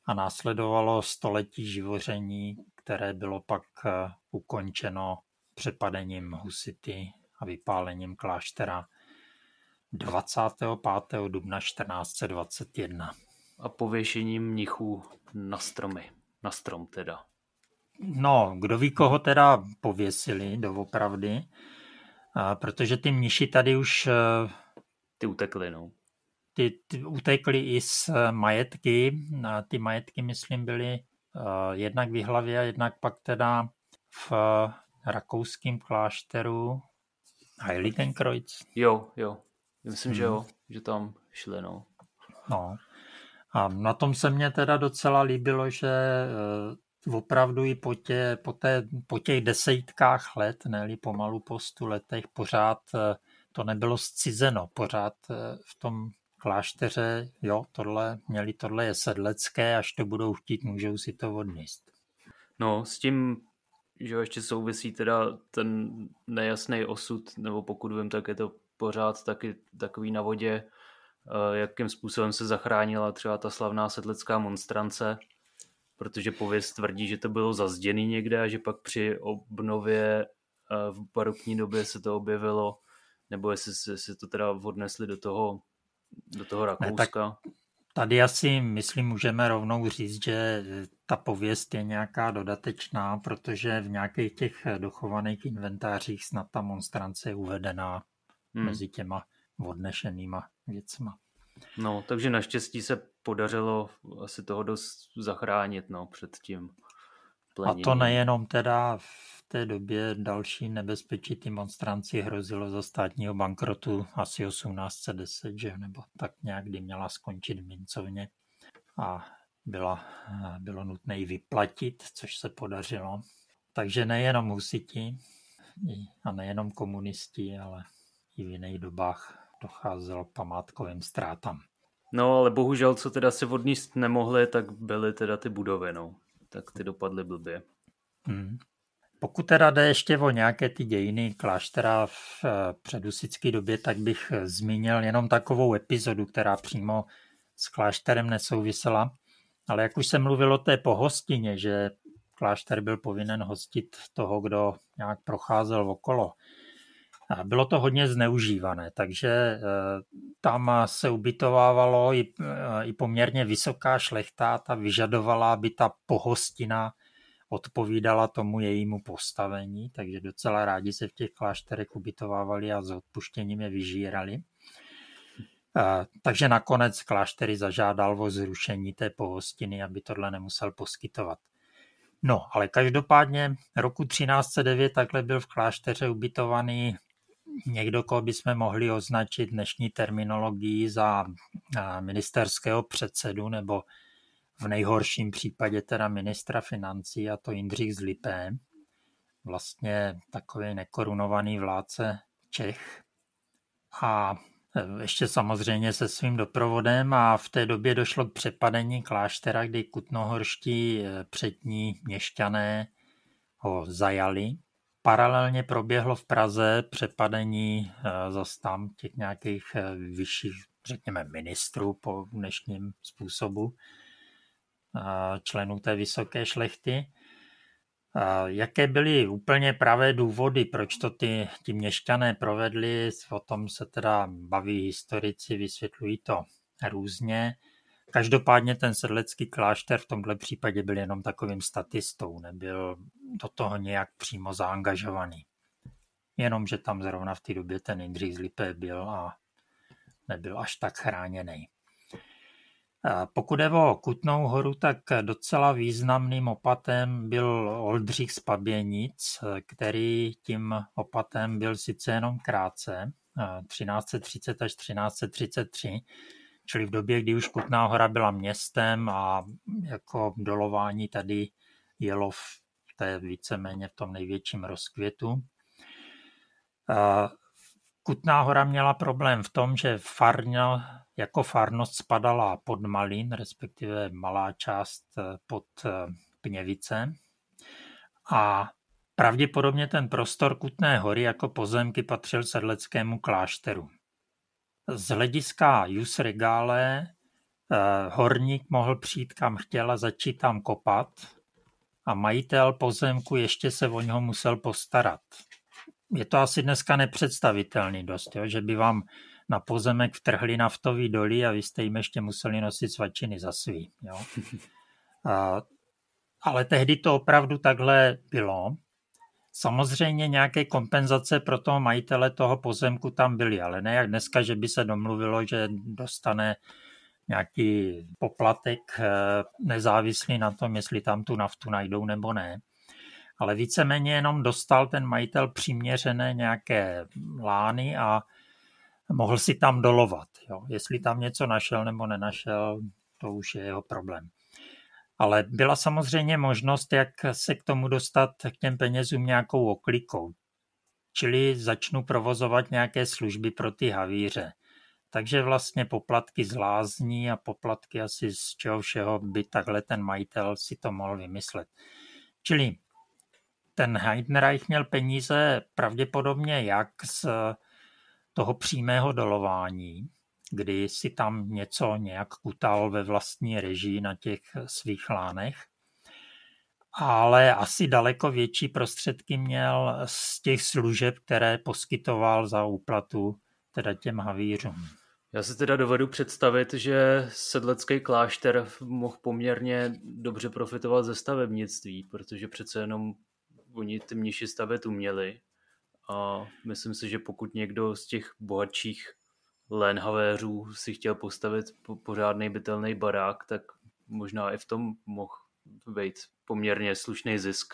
a následovalo století živoření, které bylo pak eh, ukončeno přepadením husity a vypálením kláštera 25. dubna 1421.
A pověšením mnichů na stromy. Na strom teda.
No, kdo ví, koho teda pověsili doopravdy. A protože ty mniši tady už... Eh,
ty utekly, no.
Ty, ty utekly i z eh, majetky. A ty majetky, myslím, byly uh, jednak v hlavě, jednak pak teda v uh, rakouském klášteru Heiligenkreuz.
Jo, jo. Myslím, hmm. že jo, že tam šli, no.
No. A na tom se mně teda docela líbilo, že opravdu i po, tě, po, té, po těch desítkách let, ne pomalu po stu letech, pořád eh, to nebylo zcizeno, pořád eh, v tom klášteře, jo, tohle, měli tohle je sedlecké, až to budou chtít, můžou si to odníst.
No, s tím, že ještě souvisí teda ten nejasný osud, nebo pokud vím, tak je to pořád taky takový na vodě, eh, jakým způsobem se zachránila třeba ta slavná sedlecká monstrance, protože pověst tvrdí, že to bylo zazděný někde a že pak při obnově eh, v barokní době se to objevilo, nebo jestli se to teda odnesli do toho, do toho Rakouska. Ne, tak
tady asi, myslím, můžeme rovnou říct, že ta pověst je nějaká dodatečná, protože v nějakých těch dochovaných inventářích snad ta monstrance je uvedená hmm. mezi těma odnešenýma věcma.
No, takže naštěstí se podařilo asi toho dost zachránit no, před tím
pleněním. A to nejenom teda v té době další nebezpečí ty monstranci hrozilo za státního bankrotu asi 1810, že? nebo tak nějak, kdy měla skončit v mincovně a byla, bylo nutné ji vyplatit, což se podařilo. Takže nejenom husiti a nejenom komunisti, ale i v jiných dobách docházelo k památkovým ztrátám.
No, ale bohužel, co teda se odníst nemohli, tak byly teda ty budovy, no. Tak ty dopadly blbě.
Hmm. Pokud teda jde ještě o nějaké ty dějiny kláštera v eh, předusické době, tak bych zmínil jenom takovou epizodu, která přímo s klášterem nesouvisela. Ale jak už jsem mluvil o té pohostině, že klášter byl povinen hostit toho, kdo nějak procházel okolo, bylo to hodně zneužívané, takže eh, tam se ubytovávalo i, eh, i poměrně vysoká šlechta, ta vyžadovala, aby ta pohostina odpovídala tomu jejímu postavení, takže docela rádi se v těch klášterech ubytovávali a s odpuštěním je vyžírali. Eh, takže nakonec kláštery zažádal o zrušení té pohostiny, aby tohle nemusel poskytovat. No, ale každopádně roku 1309 takhle byl v klášteře ubytovaný někdo, koho bychom mohli označit dnešní terminologií za ministerského předsedu nebo v nejhorším případě teda ministra financí a to Jindřich z Lipé, vlastně takový nekorunovaný vládce Čech. A e, ještě samozřejmě se svým doprovodem a v té době došlo k přepadení kláštera, kdy kutnohorští e, přední měšťané ho zajali Paralelně proběhlo v Praze přepadení eh, zase tam těch nějakých eh, vyšších, řekněme, ministrů po dnešním způsobu, eh, členů té vysoké šlechty. Jaké byly úplně pravé důvody, proč to ty, ty měšťané provedli, o tom se teda baví historici, vysvětlují to různě. Každopádně ten sedlecký klášter v tomhle případě byl jenom takovým statistou, nebyl do toho nějak přímo zaangažovaný. Jenom, že tam zrovna v té době ten Jindřich z Lipé byl a nebyl až tak chráněný. Pokud je o Kutnou horu, tak docela významným opatem byl Oldřich z Paběnic, který tím opatem byl sice jenom krátce, 1330 až 1333, čili v době, kdy už Kutná hora byla městem a jako dolování tady jelo v té víceméně v tom největším rozkvětu. Kutná hora měla problém v tom, že farňa jako farnost spadala pod Malin, respektive malá část eh, pod Pněvice. A pravděpodobně ten prostor Kutné hory jako pozemky patřil sedleckému klášteru. Z hlediska jus regale eh, horník mohl přijít kam chtěl a začít tam kopat a majitel pozemku ještě se o něho musel postarat. Je to asi dneska nepředstavitelný dost, jo? že by vám na pozemek vtrhli naftový doly a vy jste jim ještě museli nosit svačiny za svý. Jo? A, ale tehdy to opravdu takhle bylo. Samozřejmě nějaké kompenzace pro toho majitele toho pozemku tam byly, ale ne jak dneska, že by se domluvilo, že dostane nějaký poplatek eh, nezávislý na tom, jestli tam tu naftu najdou nebo ne. Ale víceméně jenom dostal ten majitel přiměřené nějaké lány a mohl si tam dolovat. Jo. Jestli tam něco našel nebo nenašel, to už je jeho problém. Ale byla samozřejmě možnost, jak se k tomu dostat k těm penězům nějakou oklikou. Čili začnu provozovat nějaké služby pro ty havíře. Takže vlastně poplatky z lázní a poplatky asi z čeho všeho by takhle ten majitel si to mohl vymyslet. Čili ten Heidenreich měl peníze pravděpodobně jak z toho přímého dolování, kdy si tam něco nějak kutal ve vlastní režii na těch svých lánech, ale asi daleko větší prostředky měl z těch služeb, které poskytoval za úplatu teda těm havířům.
Já si teda dovedu představit, že sedlecký klášter mohl poměrně dobře profitovat ze stavebnictví, protože přece jenom oni ty mniši stavět uměli a myslím si, že pokud někdo z těch bohatších Lenhavéřů si chtěl postavit pořádný bytelný barák, tak možná i v tom mohl být poměrně slušný zisk.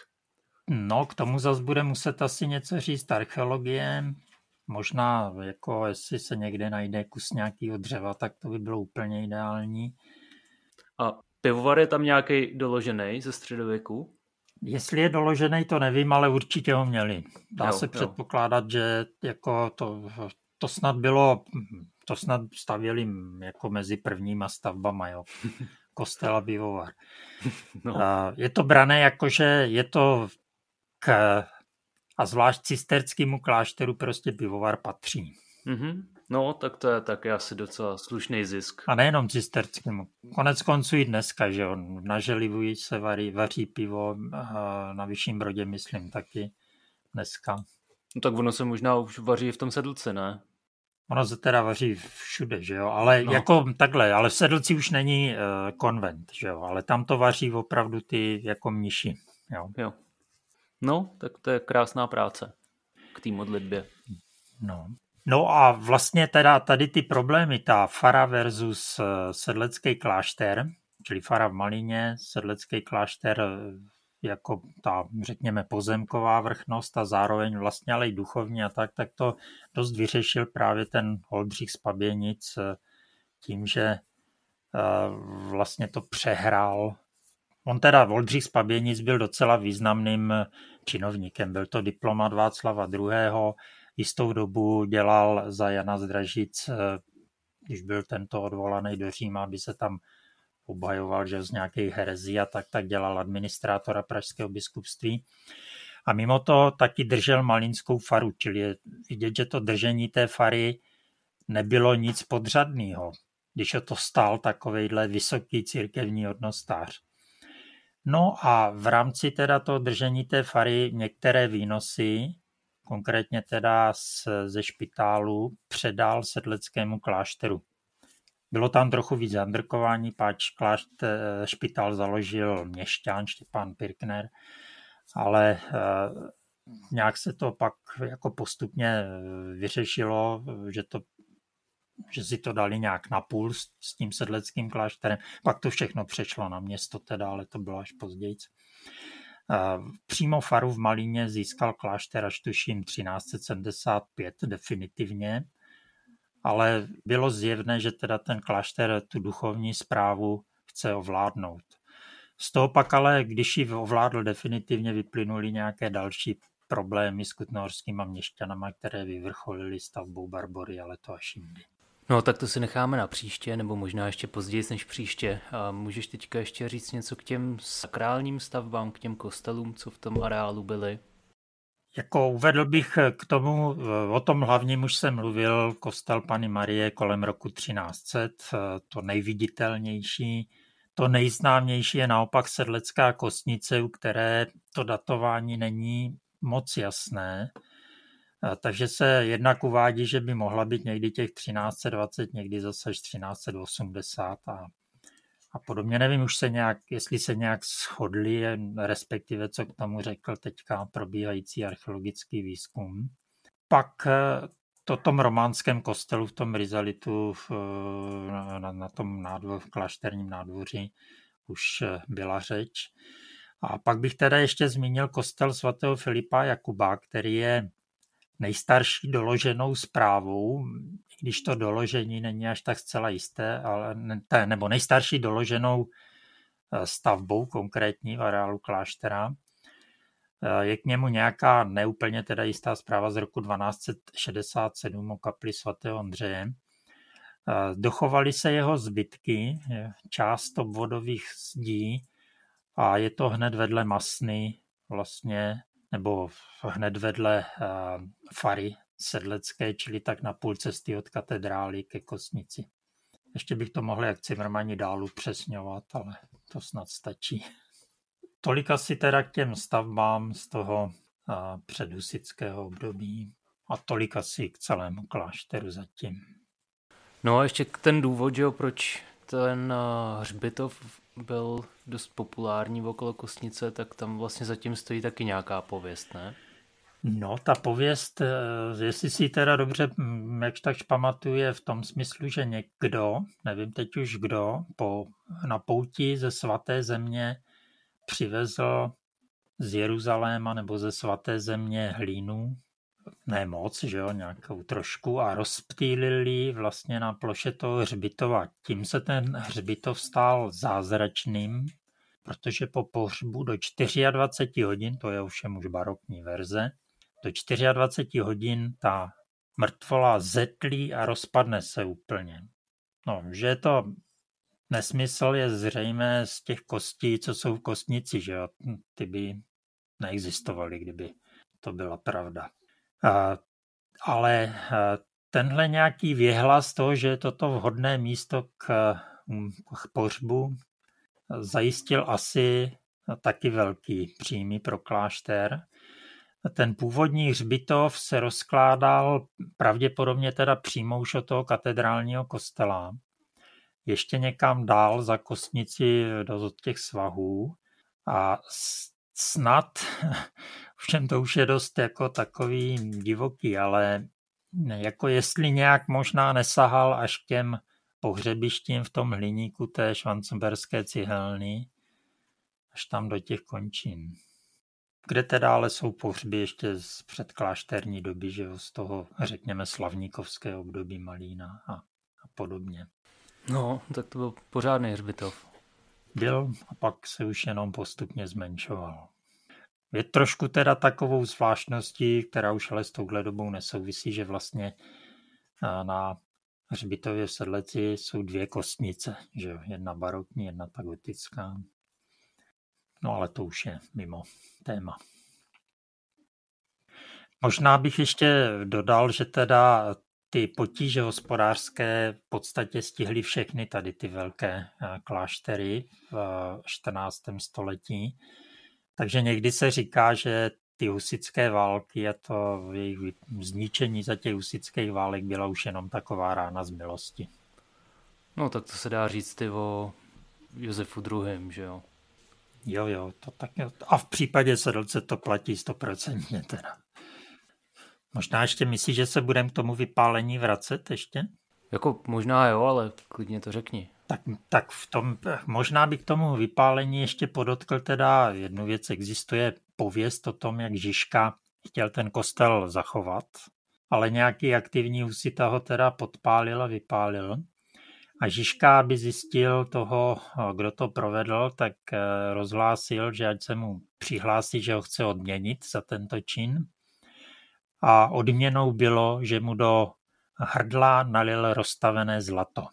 No, k tomu zase bude muset asi něco říct archeologie. Možná, jako jestli se někde najde kus nějakého dřeva, tak to by bylo úplně ideální.
A pivovar je tam nějaký doložený ze středověku?
Jestli je doložený, to nevím, ale určitě ho měli. Dá jo, se předpokládat, jo. že jako to, to snad bylo, to snad stavěli jako mezi prvníma stavbama, jo. Kostel a pivovar. No. Je to brané jako, že je to k, a zvlášť cisterskému klášteru prostě pivovar patří.
Mm-hmm. No, tak to je taky asi docela slušný zisk.
A nejenom cisterskému. Konec konců i dneska, že on na Želivuji se vaří, vaří pivo, na Vyšším Brodě myslím taky dneska.
No tak ono se možná už vaří v tom sedlce, ne?
Ono se teda vaří všude, že jo, ale no. jako takhle, ale v Sedlci už není uh, konvent, že jo, ale tam to vaří opravdu ty jako mniši, jo.
jo. No, tak to je krásná práce k té modlitbě.
No. No a vlastně teda tady ty problémy, ta fara versus eh, sedlecký klášter, čili fara v Malíně, sedlecký klášter jako ta, řekněme, pozemková vrchnost a zároveň vlastně ale i duchovní a tak, tak to dost vyřešil právě ten Holdřich z Paběnic eh, tím, že eh, vlastně to přehrál. On teda Voldřich z Paběnic byl docela významným činovníkem. Byl to diplomat Václava II. Jistou dobu dělal za Jana Zdražic, eh, když byl tento odvolaný do Říma, aby se tam obhajoval, že z nějakých herezí a tak, tak dělal administrátora pražského biskupství. A mimo to taky držel malinskou faru, čili je vidět, že to držení té fary nebylo nic podřadného, když o to stál takovejhle vysoký církevní hodnostář. No a v rámci teda toho držení té fary některé výnosy, konkrétně teda ze špitálu, předal sedleckému klášteru. Bylo tam trochu víc zandrkování, páč klášt eh, špitál založil měšťan Štěpán Pirkner, ale eh, nějak se to pak jako postupně eh, vyřešilo, že to že si to dali nějak na půl s, s tím sedleckým klášterem. Pak to všechno přešlo na město teda, ale to bylo až později. Přímo faru v Malíně získal klášter až tuším 1375 definitivně ale bylo zjevné, že teda ten klášter tu duchovní zprávu chce ovládnout. Z toho pak ale, když ji ovládl definitivně, vyplynuly nějaké další problémy s kutnohorskýma měšťanama, které vyvrcholily stavbou Barbory, ale to až jindy.
No tak to si necháme na příště, nebo možná ještě později než příště. A můžeš teďka ještě říct něco k těm sakrálním stavbám, k těm kostelům, co v tom areálu byly?
Jako uvedl bych k tomu, o tom hlavním už jsem mluvil, kostel Pany Marie kolem roku 1300, to nejviditelnější. To nejznámější je naopak sedlecká kostnice, u které to datování není moc jasné. Takže se jednak uvádí, že by mohla být někdy těch 1320, někdy zase až 1380 a, a podobně. Nevím už se nějak, jestli se nějak shodli, respektive co k tomu řekl teďka probíhající archeologický výzkum. Pak to tom románském kostelu v tom Rizalitu v, na, na tom nádvor, v klášterním nádvoří už byla řeč. A pak bych teda ještě zmínil kostel svatého Filipa Jakuba, který je nejstarší doloženou zprávou, když to doložení není až tak zcela jisté, ale ne, nebo nejstarší doloženou eh, stavbou konkrétní v areálu kláštera. Eh, je k němu nějaká neúplně teda jistá zpráva z roku 1267 o kapli svatého Ondřeje. Eh, dochovaly se jeho zbytky, část obvodových zdí a je to hned vedle Masny vlastně, nebo hned vedle fary sedlecké, čili tak na půl cesty od katedrály ke Kosnici. Ještě bych to mohl jak Cimrmani dál upřesňovat, ale to snad stačí. Tolik asi teda k těm stavbám z toho předhusického období a tolik asi k celému klášteru zatím.
No a ještě ten důvod, že jo, proč ten hřbitov byl dost populární okolo Kostnice, tak tam vlastně zatím stojí taky nějaká pověst, ne?
No, ta pověst, eh, jestli si teda dobře jak takž pamatuje v tom smyslu, že někdo, nevím teď už kdo, po, na pouti ze svaté země přivezl z Jeruzaléma nebo ze svaté země hlínu, ne moc, že jo, nějakou trošku a rozptýlili vlastně na ploše toho hřbitova. Tím se ten hřbitov stal zázračným, protože po pohřbu do 24 hodin, to je ovšem už barokní verze, do 24 hodin ta mrtvola zetlí a rozpadne se úplně. No, že je to nesmysl je zřejmé z těch kostí, co jsou v kostnici, že jo? Ty by neexistovaly, kdyby to byla pravda. A, ale tenhle nějaký věhlas toho, že je toto vhodné místo k, k pohřbu, zajistil asi taky velký příjmy pro klášter. Ten původní hřbitov se rozkládal pravděpodobně teda přímo už od toho katedrálního kostela. Ještě někam dál za kostnici do těch svahů a snad, všem to už je dost jako takový divoký, ale jako jestli nějak možná nesahal až k těm pohřebištím v tom hliníku té švancemberské cihelny, až tam do těch končin kde teda ale jsou pohřby ještě z předklášterní doby, že z toho, řekněme, slavníkovského období Malína a, a podobně.
No, tak to byl pořádný hřbitov.
Byl a pak se už jenom postupně zmenšoval. Je trošku teda takovou zvláštností, která už ale s touhle dobou nesouvisí, že vlastně na hřbitově v Sedleci jsou dvě kostnice, že jedna barokní, jedna ta gotická. No ale to už je mimo téma. Možná bych ještě dodal, že teda ty potíže hospodářské v podstatě stihly všechny tady ty velké eh, kláštery v 14. století. Takže někdy se říká, že ty husické války a to jejich zničení za těch husických válek byla už jenom taková rána z milosti.
No tak to se dá říct i o Josefu II., že jo?
Jo, jo, to tak jo. A v případě sedlce to platí stoprocentně teda. Možná ještě myslíš, že se budeme k tomu vypálení vracet ještě?
Jako možná jo, ale klidně to řekni.
Tak, tak v tom, možná by k tomu vypálení ještě podotkl teda jednu věc. Existuje pověst o tom, jak Žižka chtěl ten kostel zachovat, ale nějaký aktivní husita ho teda podpálil a vypálil. A Žižka, aby zjistil toho, kdo to provedl, tak eh, rozhlásil, že ať se mu přihlásí, že ho chce odměnit za tento čin. A odměnou bylo, že mu do hrdla nalil rozstavené zlato.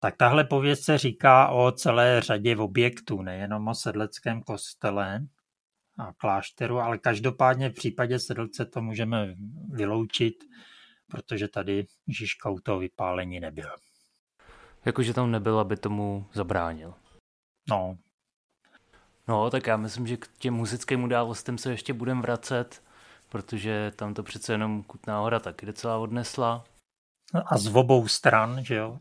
Tak tahle pověst se říká o celé řadě objektů, nejenom o sedleckém kostele a klášteru, ale každopádně v případě sedlce to můžeme vyloučit, protože tady Žižka u toho vypálení nebyl.
Jakože tam nebyl, aby tomu zabránil.
No.
No, tak já myslím, že k těm muzickým událostem se ještě budeme vracet, protože tam to přece jenom Kutná hora taky docela odnesla.
A z obou stran, že jo?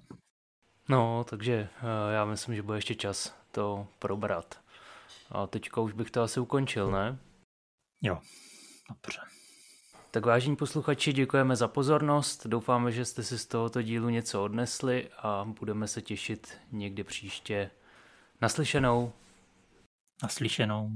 No, takže eh, já myslím, že bude ještě čas to probrat. A teďka už bych to asi ukončil, ne?
Jo, dobře.
Tak vážení posluchači, děkujeme za pozornost. Doufáme, že jste si z tohoto dílu něco odnesli a budeme se těšit někdy příště. Naslyšenou.
Naslyšenou.